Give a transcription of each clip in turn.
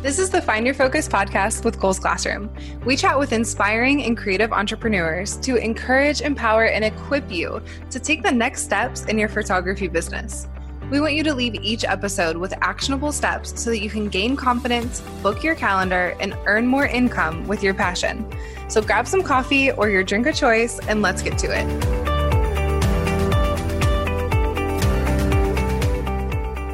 This is the Find Your Focus podcast with Cole's Classroom. We chat with inspiring and creative entrepreneurs to encourage, empower, and equip you to take the next steps in your photography business. We want you to leave each episode with actionable steps so that you can gain confidence, book your calendar, and earn more income with your passion. So grab some coffee or your drink of choice and let's get to it.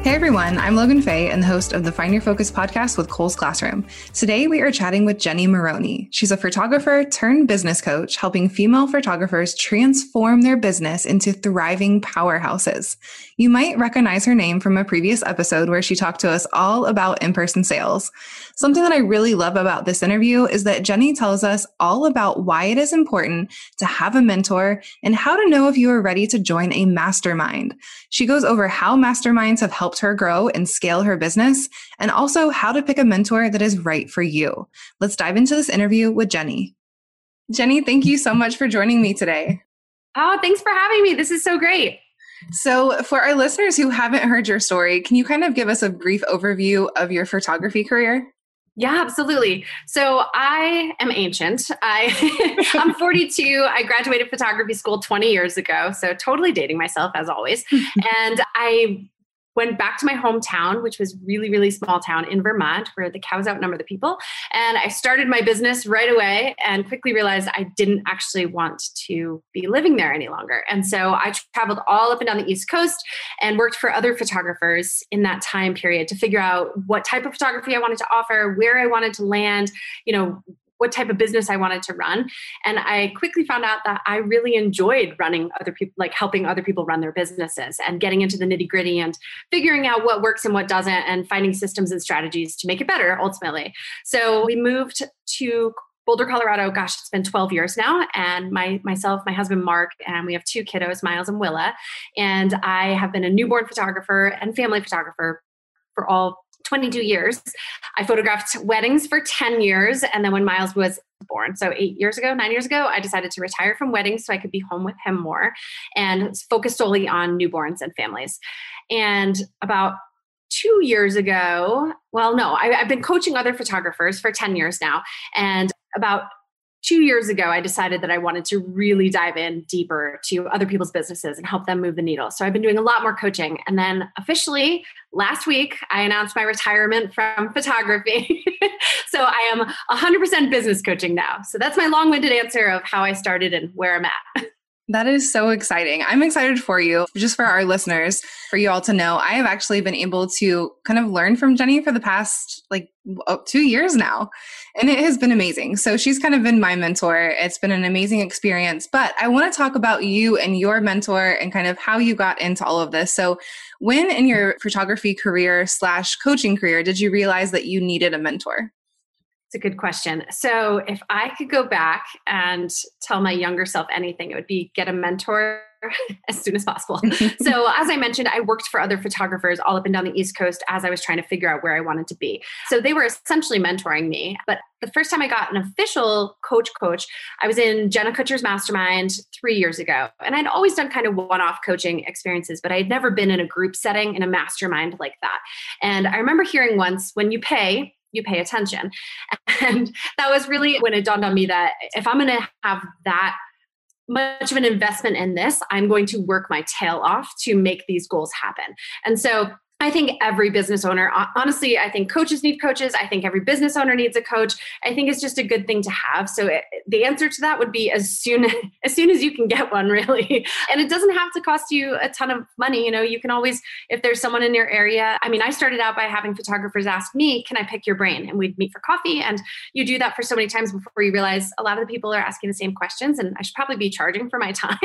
Hey everyone, I'm Logan Fay and the host of the Find Your Focus podcast with Cole's Classroom. Today we are chatting with Jenny Maroney. She's a photographer turned business coach, helping female photographers transform their business into thriving powerhouses. You might recognize her name from a previous episode where she talked to us all about in person sales. Something that I really love about this interview is that Jenny tells us all about why it is important to have a mentor and how to know if you are ready to join a mastermind. She goes over how masterminds have helped her grow and scale her business and also how to pick a mentor that is right for you. Let's dive into this interview with Jenny. Jenny, thank you so much for joining me today. Oh, thanks for having me. This is so great. So, for our listeners who haven't heard your story, can you kind of give us a brief overview of your photography career? Yeah, absolutely. So I am ancient. I I'm 42. I graduated photography school 20 years ago, so totally dating myself as always. and I went back to my hometown, which was really, really small town in Vermont, where the cows outnumber the people. And I started my business right away and quickly realized I didn't actually want to be living there any longer. And so I traveled all up and down the East Coast and worked for other photographers in that time period to figure out what type of photography I wanted to offer, where I wanted to land, you know, what type of business I wanted to run. And I quickly found out that I really enjoyed running other people, like helping other people run their businesses and getting into the nitty gritty and figuring out what works and what doesn't and finding systems and strategies to make it better ultimately. So we moved to Boulder, Colorado, gosh, it's been 12 years now. And my myself, my husband Mark, and we have two kiddos, Miles and Willa. And I have been a newborn photographer and family photographer for all 22 years. I photographed weddings for 10 years. And then when Miles was born, so eight years ago, nine years ago, I decided to retire from weddings so I could be home with him more and focus solely on newborns and families. And about two years ago, well, no, I, have been coaching other photographers for 10 years now. And about two years ago, I decided that I wanted to really dive in deeper to other people's businesses and help them move the needle. So I've been doing a lot more coaching. And then officially last week, I announced my retirement from photography. so I am 100% business coaching now. So that's my long winded answer of how I started and where I'm at. That is so exciting. I'm excited for you. Just for our listeners, for you all to know, I have actually been able to kind of learn from Jenny for the past like two years now. And it has been amazing. So she's kind of been my mentor. It's been an amazing experience. But I want to talk about you and your mentor and kind of how you got into all of this. So when in your photography career slash coaching career did you realize that you needed a mentor? A good question. So, if I could go back and tell my younger self anything, it would be get a mentor as soon as possible. so, as I mentioned, I worked for other photographers all up and down the East Coast as I was trying to figure out where I wanted to be. So, they were essentially mentoring me. But the first time I got an official coach coach, I was in Jenna Kutcher's mastermind three years ago. And I'd always done kind of one off coaching experiences, but I had never been in a group setting in a mastermind like that. And I remember hearing once when you pay, you pay attention. And that was really when it dawned on me that if I'm going to have that much of an investment in this, I'm going to work my tail off to make these goals happen. And so I think every business owner, honestly, I think coaches need coaches. I think every business owner needs a coach. I think it's just a good thing to have. So it, the answer to that would be as soon as soon as you can get one, really. And it doesn't have to cost you a ton of money. You know, you can always, if there's someone in your area. I mean, I started out by having photographers ask me, "Can I pick your brain?" And we'd meet for coffee. And you do that for so many times before you realize a lot of the people are asking the same questions, and I should probably be charging for my time.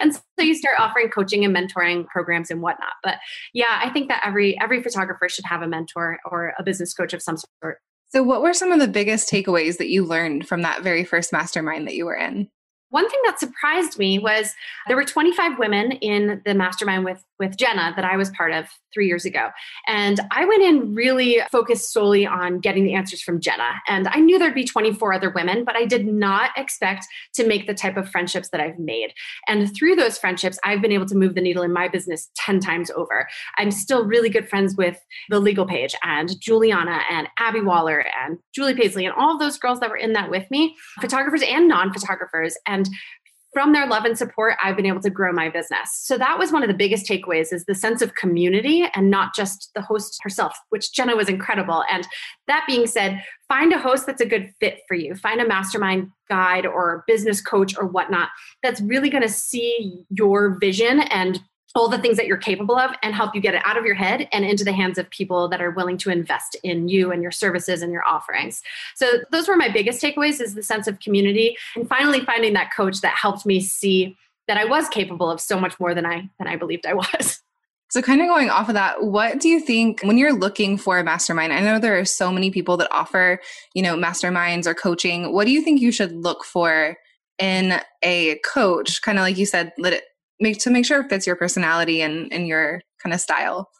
and so you start offering coaching and mentoring programs and whatnot. But yeah, I think that every every photographer should have a mentor or a business coach of some sort. So what were some of the biggest takeaways that you learned from that very first mastermind that you were in? One thing that surprised me was there were 25 women in the mastermind with with Jenna that I was part of three years ago. And I went in really focused solely on getting the answers from Jenna. And I knew there'd be 24 other women, but I did not expect to make the type of friendships that I've made. And through those friendships, I've been able to move the needle in my business 10 times over. I'm still really good friends with the legal page and Juliana and Abby Waller and Julie Paisley and all those girls that were in that with me, photographers and non photographers. And from their love and support i've been able to grow my business. So that was one of the biggest takeaways is the sense of community and not just the host herself which jenna was incredible. And that being said find a host that's a good fit for you. Find a mastermind guide or business coach or whatnot that's really going to see your vision and all the things that you're capable of and help you get it out of your head and into the hands of people that are willing to invest in you and your services and your offerings. So those were my biggest takeaways is the sense of community and finally finding that coach that helped me see that I was capable of so much more than I than I believed I was. So, kind of going off of that, what do you think when you're looking for a mastermind? I know there are so many people that offer, you know, masterminds or coaching. What do you think you should look for in a coach? Kind of like you said, let it make to make sure it fits your personality and, and your kind of style.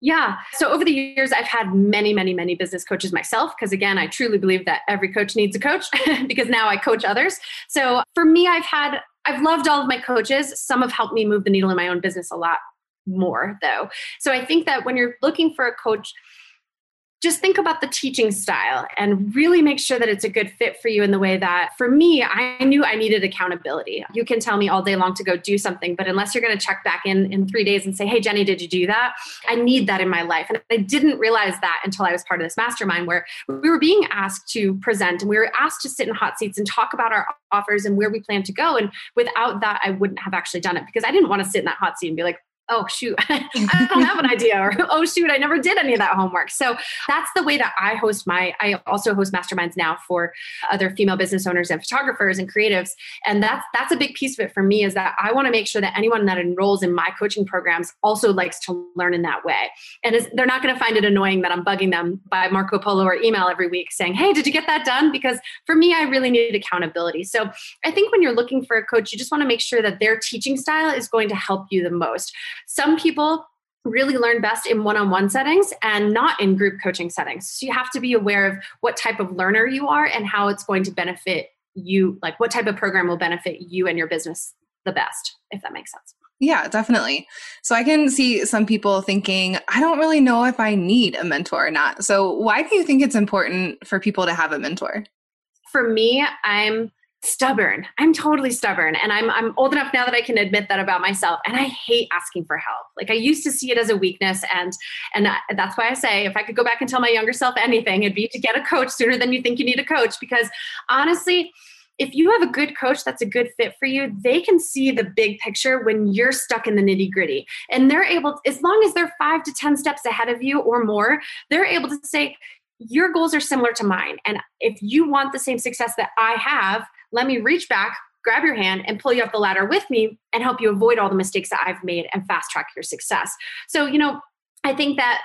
Yeah. So over the years, I've had many, many, many business coaches myself. Because again, I truly believe that every coach needs a coach because now I coach others. So for me, I've had, I've loved all of my coaches. Some have helped me move the needle in my own business a lot more, though. So I think that when you're looking for a coach, just think about the teaching style and really make sure that it's a good fit for you in the way that for me i knew i needed accountability. You can tell me all day long to go do something but unless you're going to check back in in three days and say hey jenny did you do that? I need that in my life. And i didn't realize that until i was part of this mastermind where we were being asked to present and we were asked to sit in hot seats and talk about our offers and where we plan to go. And without that i wouldn't have actually done it because i didn't want to sit in that hot seat and be like oh shoot. I don't have an idea. Or oh shoot i never did any of that homework. So that's the way that i host my i also host masterminds now for other female business owners and photographers and creatives. And that's that's a big piece of it for me is that i want to make sure that anyone that enrolls in my coaching programs also likes to learn in that way. And they're not going to find it annoying that i'm bugging them by marco polo or email every week saying hey did you get that done? Because for me i really needed accountability. So i think when you're looking for a coach you just want to make sure that their teaching style is going to help you the most some people really learn best in one-on-one settings and not in group coaching settings. So you have to be aware of what type of learner you are and how it's going to benefit you, like what type of program will benefit you and your business the best, if that makes sense. Yeah, definitely. So I can see some people thinking, I don't really know if I need a mentor or not. So why do you think it's important for people to have a mentor? For me, I'm stubborn. I'm totally stubborn. And I'm I'm old enough now that I can admit that about myself. And I hate asking for help. Like I used to see it as a weakness. And and that's why I say if I could go back and tell my younger self anything, it'd be to get a coach sooner than you think you need a coach. Because honestly, if you have a good coach that's a good fit for you, they can see the big picture when you're stuck in the nitty gritty. And they're able, as long as they're five to 10 steps ahead of you or more, they're able to say, your goals are similar to mine. And if you want the same success that I have, let me reach back, grab your hand, and pull you up the ladder with me and help you avoid all the mistakes that I've made and fast track your success. So, you know, I think that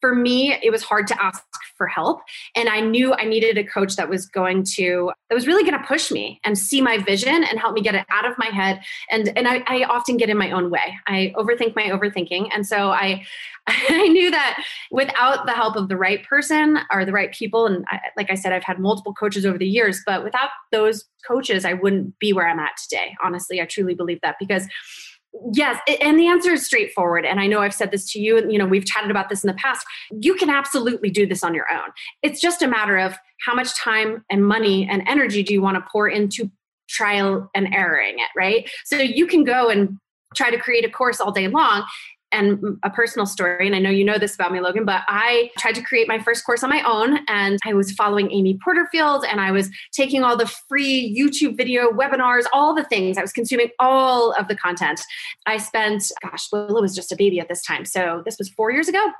for me, it was hard to ask for help. And I knew I needed a coach that was going to, that was really going to push me and see my vision and help me get it out of my head. And, and I, I often get in my own way. I overthink my overthinking. And so I, I knew that without the help of the right person or the right people, and I, like I said, I've had multiple coaches over the years, but without those coaches, I wouldn't be where I'm at today. Honestly, I truly believe that because Yes, and the answer is straightforward. And I know I've said this to you, and you know, we've chatted about this in the past. You can absolutely do this on your own. It's just a matter of how much time and money and energy do you want to pour into trial and erroring it, right? So you can go and try to create a course all day long and a personal story, and I know you know this about me, Logan, but I tried to create my first course on my own, and I was following Amy Porterfield, and I was taking all the free YouTube video webinars, all the things. I was consuming all of the content. I spent, gosh, Willow was just a baby at this time, so this was four years ago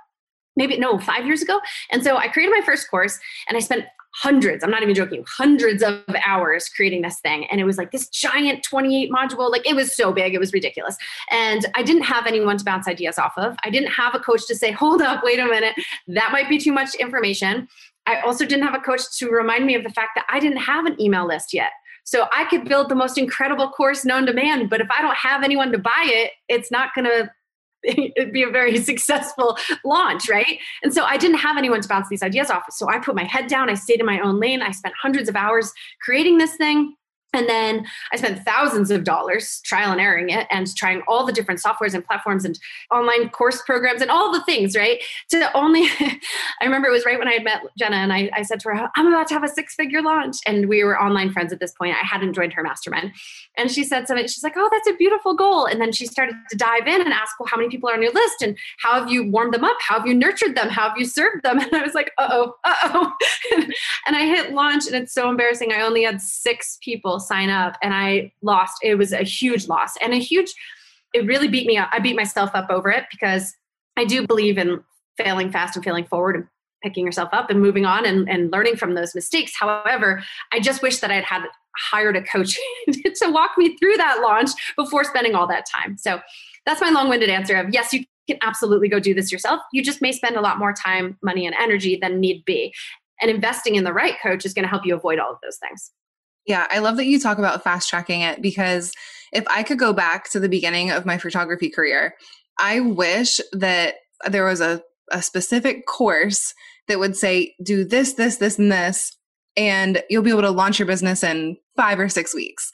maybe no five years ago and so i created my first course and i spent hundreds, I'm not even joking, hundreds of hours creating this thing. And it was like this giant 28 module, like it was so big, it was ridiculous. And I didn't have anyone to bounce ideas off of. I didn't have a coach to say, hold up, wait a minute, that might be too much information. I also didn't have a coach to remind me of the fact that I didn't have an email list yet. So I could build the most incredible course known to man, but if I don't have anyone to buy it, it's not going to it'd be a very successful launch, right? And so I didn't have anyone to bounce these ideas off. So I put my head down, I stayed in my own lane, I spent hundreds of hours creating this thing. And then I spent thousands of dollars trial and erroring it and trying all the different softwares and platforms and online course programs and all the things, right? To only, I remember it was right when I had met Jenna and I, I said to her, I'm about to have a six figure launch. And we were online friends at this point. I hadn't joined her mastermind. And she said something, she's like, Oh, that's a beautiful goal. And then she started to dive in and ask, Well, how many people are on your list? And how have you warmed them up? How have you nurtured them? How have you served them? And I was like, Uh oh, uh oh. and I hit launch and it's so embarrassing. I only had six people sign up and I lost. It was a huge loss and a huge, it really beat me up. I beat myself up over it because I do believe in failing fast and failing forward and picking yourself up and moving on and, and learning from those mistakes. However, I just wish that I'd had hired a coach to walk me through that launch before spending all that time. So that's my long-winded answer of yes, you can absolutely go do this yourself. You just may spend a lot more time, money, and energy than need be. And investing in the right coach is going to help you avoid all of those things. Yeah, I love that you talk about fast tracking it because if I could go back to the beginning of my photography career, I wish that there was a, a specific course that would say, do this, this, this, and this, and you'll be able to launch your business in five or six weeks.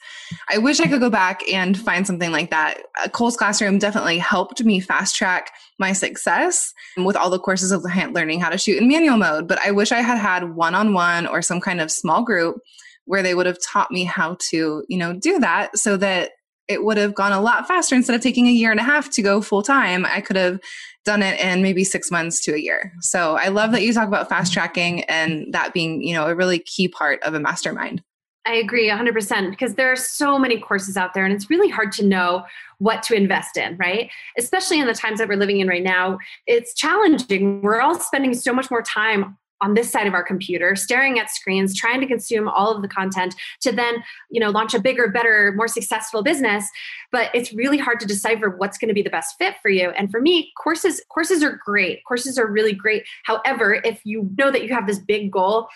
I wish I could go back and find something like that. Uh, Cole's Classroom definitely helped me fast track my success with all the courses of learning how to shoot in manual mode. But I wish I had had one on one or some kind of small group where they would have taught me how to, you know, do that so that it would have gone a lot faster instead of taking a year and a half to go full time. I could have done it in maybe six months to a year. So I love that you talk about fast tracking and that being, you know, a really key part of a mastermind. I agree 100% because there are so many courses out there and it's really hard to know what to invest in, right? Especially in the times that we're living in right now. It's challenging. We're all spending so much more time on this side of our computer staring at screens trying to consume all of the content to then you know launch a bigger better more successful business. But it's really hard to decipher what's going to be the best fit for you. And for me courses courses are great. Courses are really great. However if you know that you have this big goal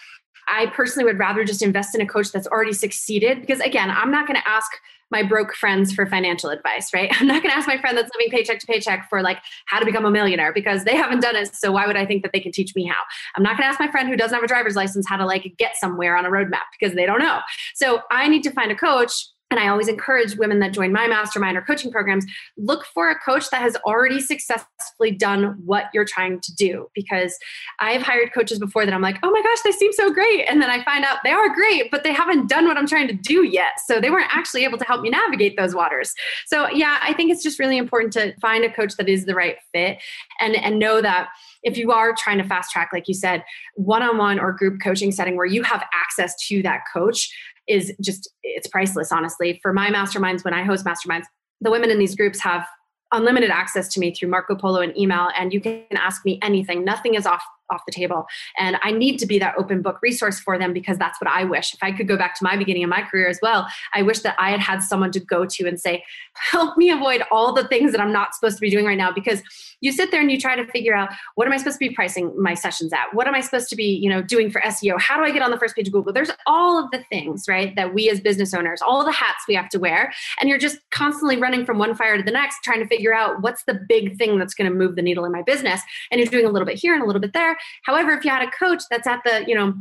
I personally would rather just invest in a coach that's already succeeded because again, I'm not going to ask my broke friends for financial advice, right? I'm not going to ask my friend that's living paycheck to paycheck for like how to become a millionaire because they haven't done it. So why would I think that they can teach me how? I'm not going to ask my friend who doesn't have a driver's license how to like get somewhere on a roadmap because they don't know. So I need to find a coach and I always encourage women that join my mastermind or coaching programs look for a coach that has already successfully done what you're trying to do. Because I've hired coaches before that I'm like, oh my gosh, they seem so great. And then I find out they are great, but they haven't done what I'm trying to do yet. So they weren't actually able to help me navigate those waters. So yeah, I think it's just really important to find a coach that is the right fit and, and know that if you are trying to fast track, like you said, one on one or group coaching setting where you have access to that coach, is just it's priceless honestly. For my masterminds when i host masterminds the women in these groups have unlimited access to me through marco polo and email and you can ask me anything. Nothing is off off the table. And I need to be that open book resource for them because that's what I wish. If I could go back to my beginning of my career as well, I wish that I had had someone to go to and say, help me avoid all the things that I'm not supposed to be doing right now. Because you sit there and you try to figure out what am I supposed to be pricing my sessions at? What am I supposed to be, you know, doing for SEO? How do I get on the first page of Google? There's all of the things, right, that we as business owners, all the hats we have to wear. And you're just constantly running from one fire to the next, trying to figure out what's the big thing that's going to move the needle in my business. And you're doing a little bit here and a little bit there However, if you had a coach that's at the, you know,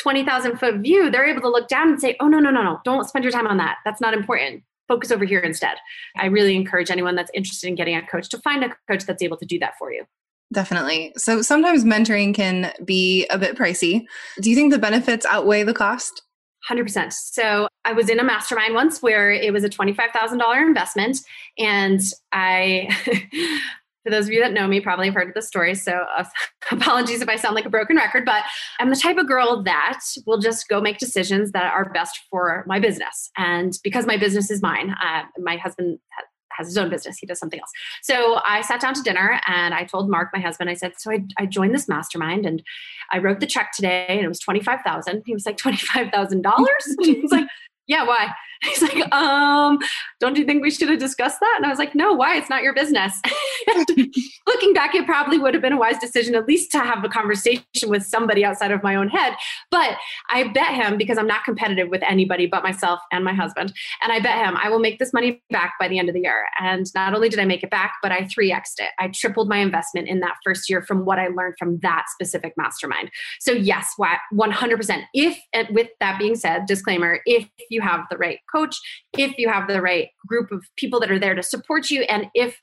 20,000 foot view, they're able to look down and say, oh, no, no, no, no, don't spend your time on that. That's not important. Focus over here instead. I really encourage anyone that's interested in getting a coach to find a coach that's able to do that for you. Definitely. So sometimes mentoring can be a bit pricey. Do you think the benefits outweigh the cost? 100%. So I was in a mastermind once where it was a $25,000 investment and I for those of you that know me probably have heard of the story so uh, apologies if i sound like a broken record but i'm the type of girl that will just go make decisions that are best for my business and because my business is mine uh, my husband has his own business he does something else so i sat down to dinner and i told mark my husband i said so i, I joined this mastermind and i wrote the check today and it was 25000 he was like $25000 he was like yeah, why? He's like, um, don't you think we should have discussed that? And I was like, no, why? It's not your business. looking back, it probably would have been a wise decision at least to have a conversation with somebody outside of my own head. But I bet him because I'm not competitive with anybody but myself and my husband. And I bet him I will make this money back by the end of the year. And not only did I make it back, but I 3x'd it. I tripled my investment in that first year from what I learned from that specific mastermind. So yes, 100%. If, with that being said, disclaimer, if you have the right coach, if you have the right group of people that are there to support you, and if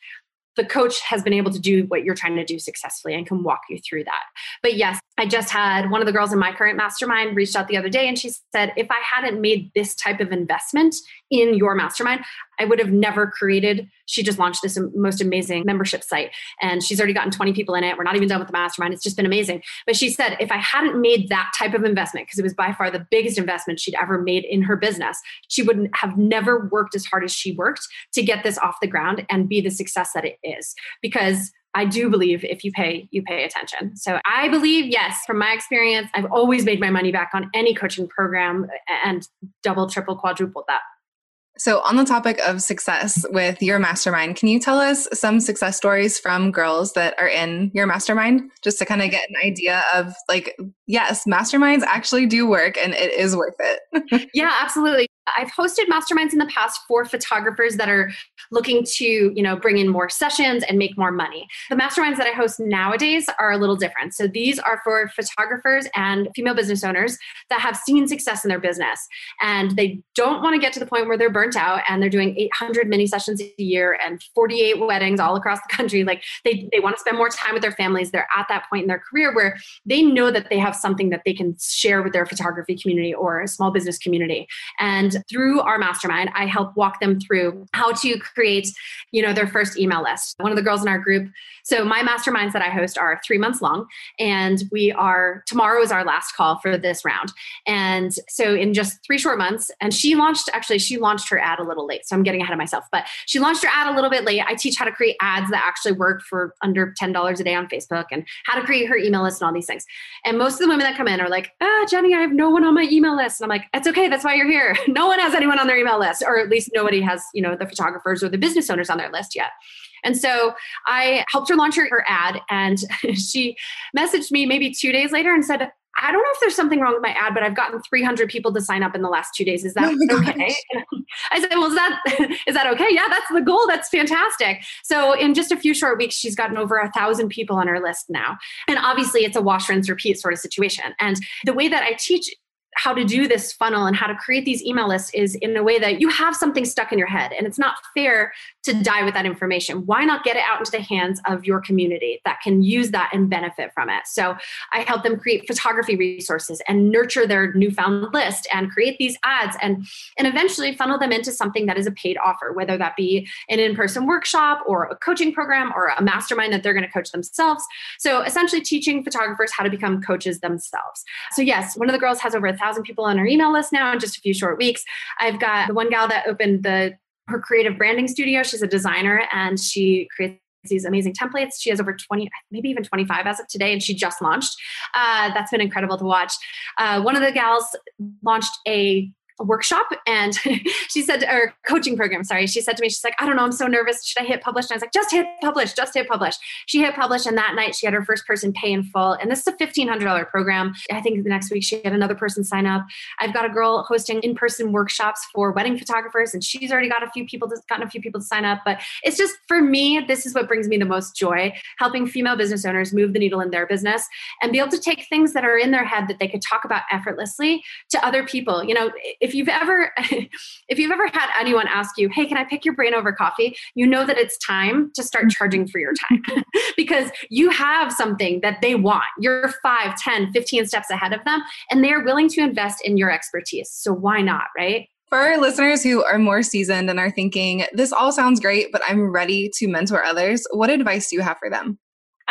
the coach has been able to do what you're trying to do successfully and can walk you through that. But yes, I just had one of the girls in my current mastermind reached out the other day and she said, if I hadn't made this type of investment in your mastermind, I would have never created. She just launched this most amazing membership site and she's already gotten 20 people in it. We're not even done with the mastermind. It's just been amazing. But she said, if I hadn't made that type of investment, because it was by far the biggest investment she'd ever made in her business, she wouldn't have never worked as hard as she worked to get this off the ground and be the success that it is. Because I do believe if you pay, you pay attention. So I believe, yes, from my experience, I've always made my money back on any coaching program and double, triple, quadrupled that. So, on the topic of success with your mastermind, can you tell us some success stories from girls that are in your mastermind just to kind of get an idea of like, yes, masterminds actually do work and it is worth it? yeah, absolutely. I've hosted masterminds in the past for photographers that are looking to, you know, bring in more sessions and make more money. The masterminds that I host nowadays are a little different. So these are for photographers and female business owners that have seen success in their business and they don't want to get to the point where they're burnt out and they're doing 800 mini sessions a year and 48 weddings all across the country. Like they they want to spend more time with their families. They're at that point in their career where they know that they have something that they can share with their photography community or a small business community. And through our mastermind, I help walk them through how to create, you know, their first email list. One of the girls in our group. So my masterminds that I host are three months long, and we are tomorrow is our last call for this round. And so in just three short months, and she launched actually she launched her ad a little late, so I'm getting ahead of myself. But she launched her ad a little bit late. I teach how to create ads that actually work for under ten dollars a day on Facebook, and how to create her email list and all these things. And most of the women that come in are like, "Ah, Jenny, I have no one on my email list," and I'm like, "It's okay. That's why you're here. No one has anyone on their email list, or at least nobody has, you know, the photographers or the business owners on their list yet. And so I helped her launch her, her ad, and she messaged me maybe two days later and said, I don't know if there's something wrong with my ad, but I've gotten 300 people to sign up in the last two days. Is that oh okay? I said, well, is that is that okay? Yeah, that's the goal. That's fantastic. So in just a few short weeks, she's gotten over a thousand people on her list now. And obviously, it's a wash, rinse, repeat sort of situation. And the way that I teach how to do this funnel and how to create these email lists is in a way that you have something stuck in your head and it's not fair to die with that information. Why not get it out into the hands of your community that can use that and benefit from it? So i help them create photography resources and nurture their newfound list and create these ads and and eventually funnel them into something that is a paid offer whether that be an in-person workshop or a coaching program or a mastermind that they're going to coach themselves. So essentially teaching photographers how to become coaches themselves. So yes one of the girls has over thousand people on our email list now in just a few short weeks. I've got the one gal that opened the her creative branding studio. She's a designer and she creates these amazing templates. She has over 20, maybe even 25 as of today, and she just launched. Uh, that's been incredible to watch. Uh, one of the gals launched a workshop and she said or coaching program sorry. She said to me she's like i don't know i'm so nervous. Should i hit publish? And i was like just hit publish just hit publish. She hit publish and that night she had her first person pay in full. And this is a $1500 program. I think the next week she had another person sign up. I've got a girl hosting in-person workshops for wedding photographers and she's already got a few people to, gotten a few people to sign up. But it's just for me this is what brings me the most joy helping female business owners move the needle in their business and be able to take things that are in their head that they could talk about effortlessly to other people. You know if if you've ever if you've ever had anyone ask you hey can i pick your brain over coffee you know that it's time to start mm-hmm. charging for your time because you have something that they want you're 5 10 15 steps ahead of them and they're willing to invest in your expertise so why not right for our listeners who are more seasoned and are thinking, this all sounds great, but I'm ready to mentor others, what advice do you have for them?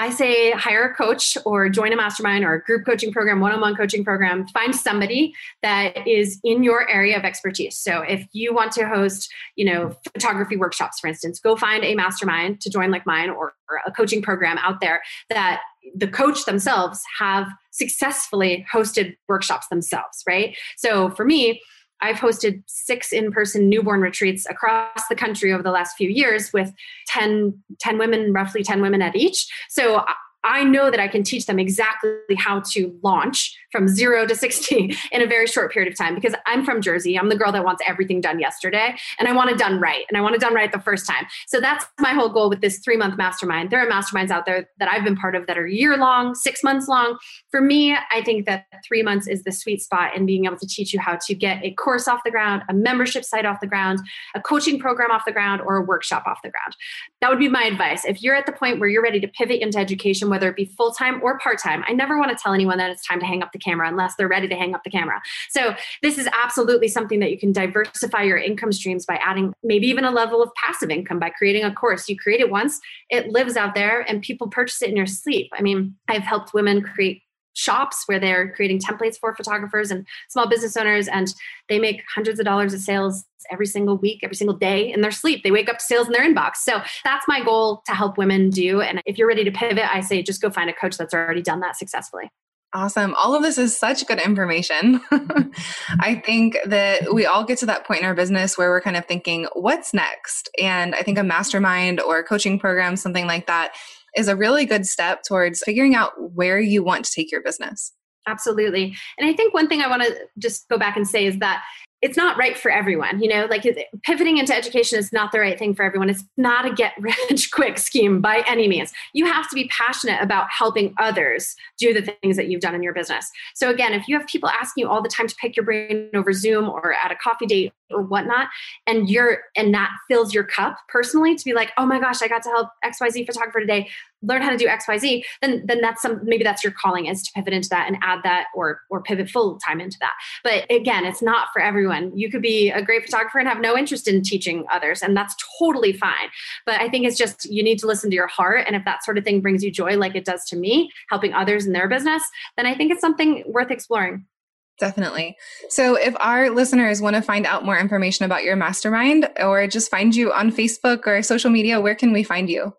I say hire a coach or join a mastermind or a group coaching program, one on one coaching program. Find somebody that is in your area of expertise. So if you want to host, you know, photography workshops, for instance, go find a mastermind to join like mine or, or a coaching program out there that the coach themselves have successfully hosted workshops themselves, right? So for me, I've hosted six in person newborn retreats across the country over the last few years with 10, 10 women, roughly 10 women at each. So I know that I can teach them exactly how to launch from zero to 60 in a very short period of time because I'm from Jersey. I'm the girl that wants everything done yesterday and I want it done right. And I want it done right the first time. So that's my whole goal with this three month mastermind. There are masterminds out there that I've been part of that are year long, six months long. For me, I think that three months is the sweet spot in being able to teach you how to get a course off the ground, a membership site off the ground, a coaching program off the ground, or a workshop off the ground. That would be my advice. If you're at the point where you're ready to pivot into education, whether it be full time or part time, I never want to tell anyone that it's time to hang up the camera unless they're ready to hang up the camera. So, this is absolutely something that you can diversify your income streams by adding maybe even a level of passive income by creating a course. You create it once, it lives out there, and people purchase it in your sleep. I mean, I've helped women create shops where they're creating templates for photographers and small business owners and they make hundreds of dollars of sales every single week every single day in their sleep they wake up to sales in their inbox so that's my goal to help women do and if you're ready to pivot i say just go find a coach that's already done that successfully Awesome. All of this is such good information. I think that we all get to that point in our business where we're kind of thinking, what's next? And I think a mastermind or a coaching program, something like that, is a really good step towards figuring out where you want to take your business. Absolutely. And I think one thing I want to just go back and say is that it's not right for everyone you know like pivoting into education is not the right thing for everyone it's not a get rich quick scheme by any means you have to be passionate about helping others do the things that you've done in your business so again if you have people asking you all the time to pick your brain over zoom or at a coffee date or whatnot and you're and that fills your cup personally to be like oh my gosh i got to help xyz photographer today. Learn how to do xyz then then that's some maybe that's your calling is to pivot into that and add that or or pivot full time into that. But again it's not for everyone. You could be a great photographer and have no interest in teaching others and that's totally fine. But i think it's just you need to listen to your heart and if that sort of thing brings you joy like it does to me helping others in their business then i think it's something worth exploring Definitely. So, if our listeners want to find out more information about your mastermind or just find you on Facebook or social media, where can we find you?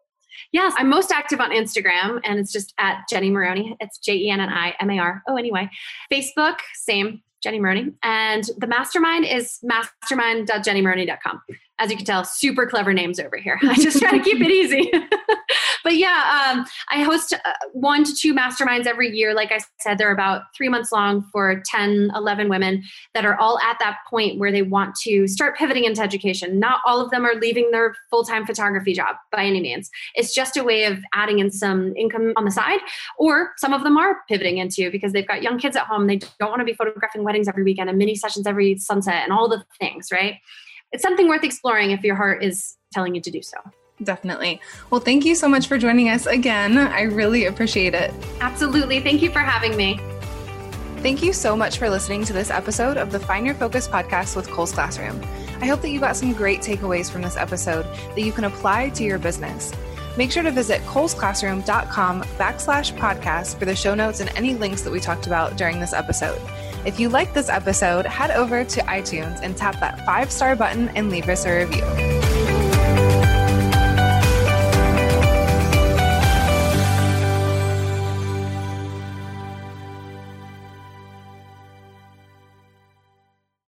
Yes, I'm most active on Instagram and it's just at Jenny Maroney. It's J E N N I M A R. Oh, anyway. Facebook, same, Jenny Maroney. And the mastermind is mastermind.jennymaroney.com as you can tell, super clever names over here. I just try to keep it easy. but yeah, um, I host uh, one to two masterminds every year. Like I said, they're about three months long for 10, 11 women that are all at that point where they want to start pivoting into education. Not all of them are leaving their full time photography job by any means. It's just a way of adding in some income on the side, or some of them are pivoting into because they've got young kids at home. They don't want to be photographing weddings every weekend and mini sessions every sunset and all the things, right? it's something worth exploring if your heart is telling you to do so. Definitely. Well, thank you so much for joining us again. I really appreciate it. Absolutely. Thank you for having me. Thank you so much for listening to this episode of the Find Your Focus podcast with Cole's Classroom. I hope that you got some great takeaways from this episode that you can apply to your business. Make sure to visit colesclassroom.com backslash podcast for the show notes and any links that we talked about during this episode. If you like this episode, head over to iTunes and tap that five star button and leave us a review.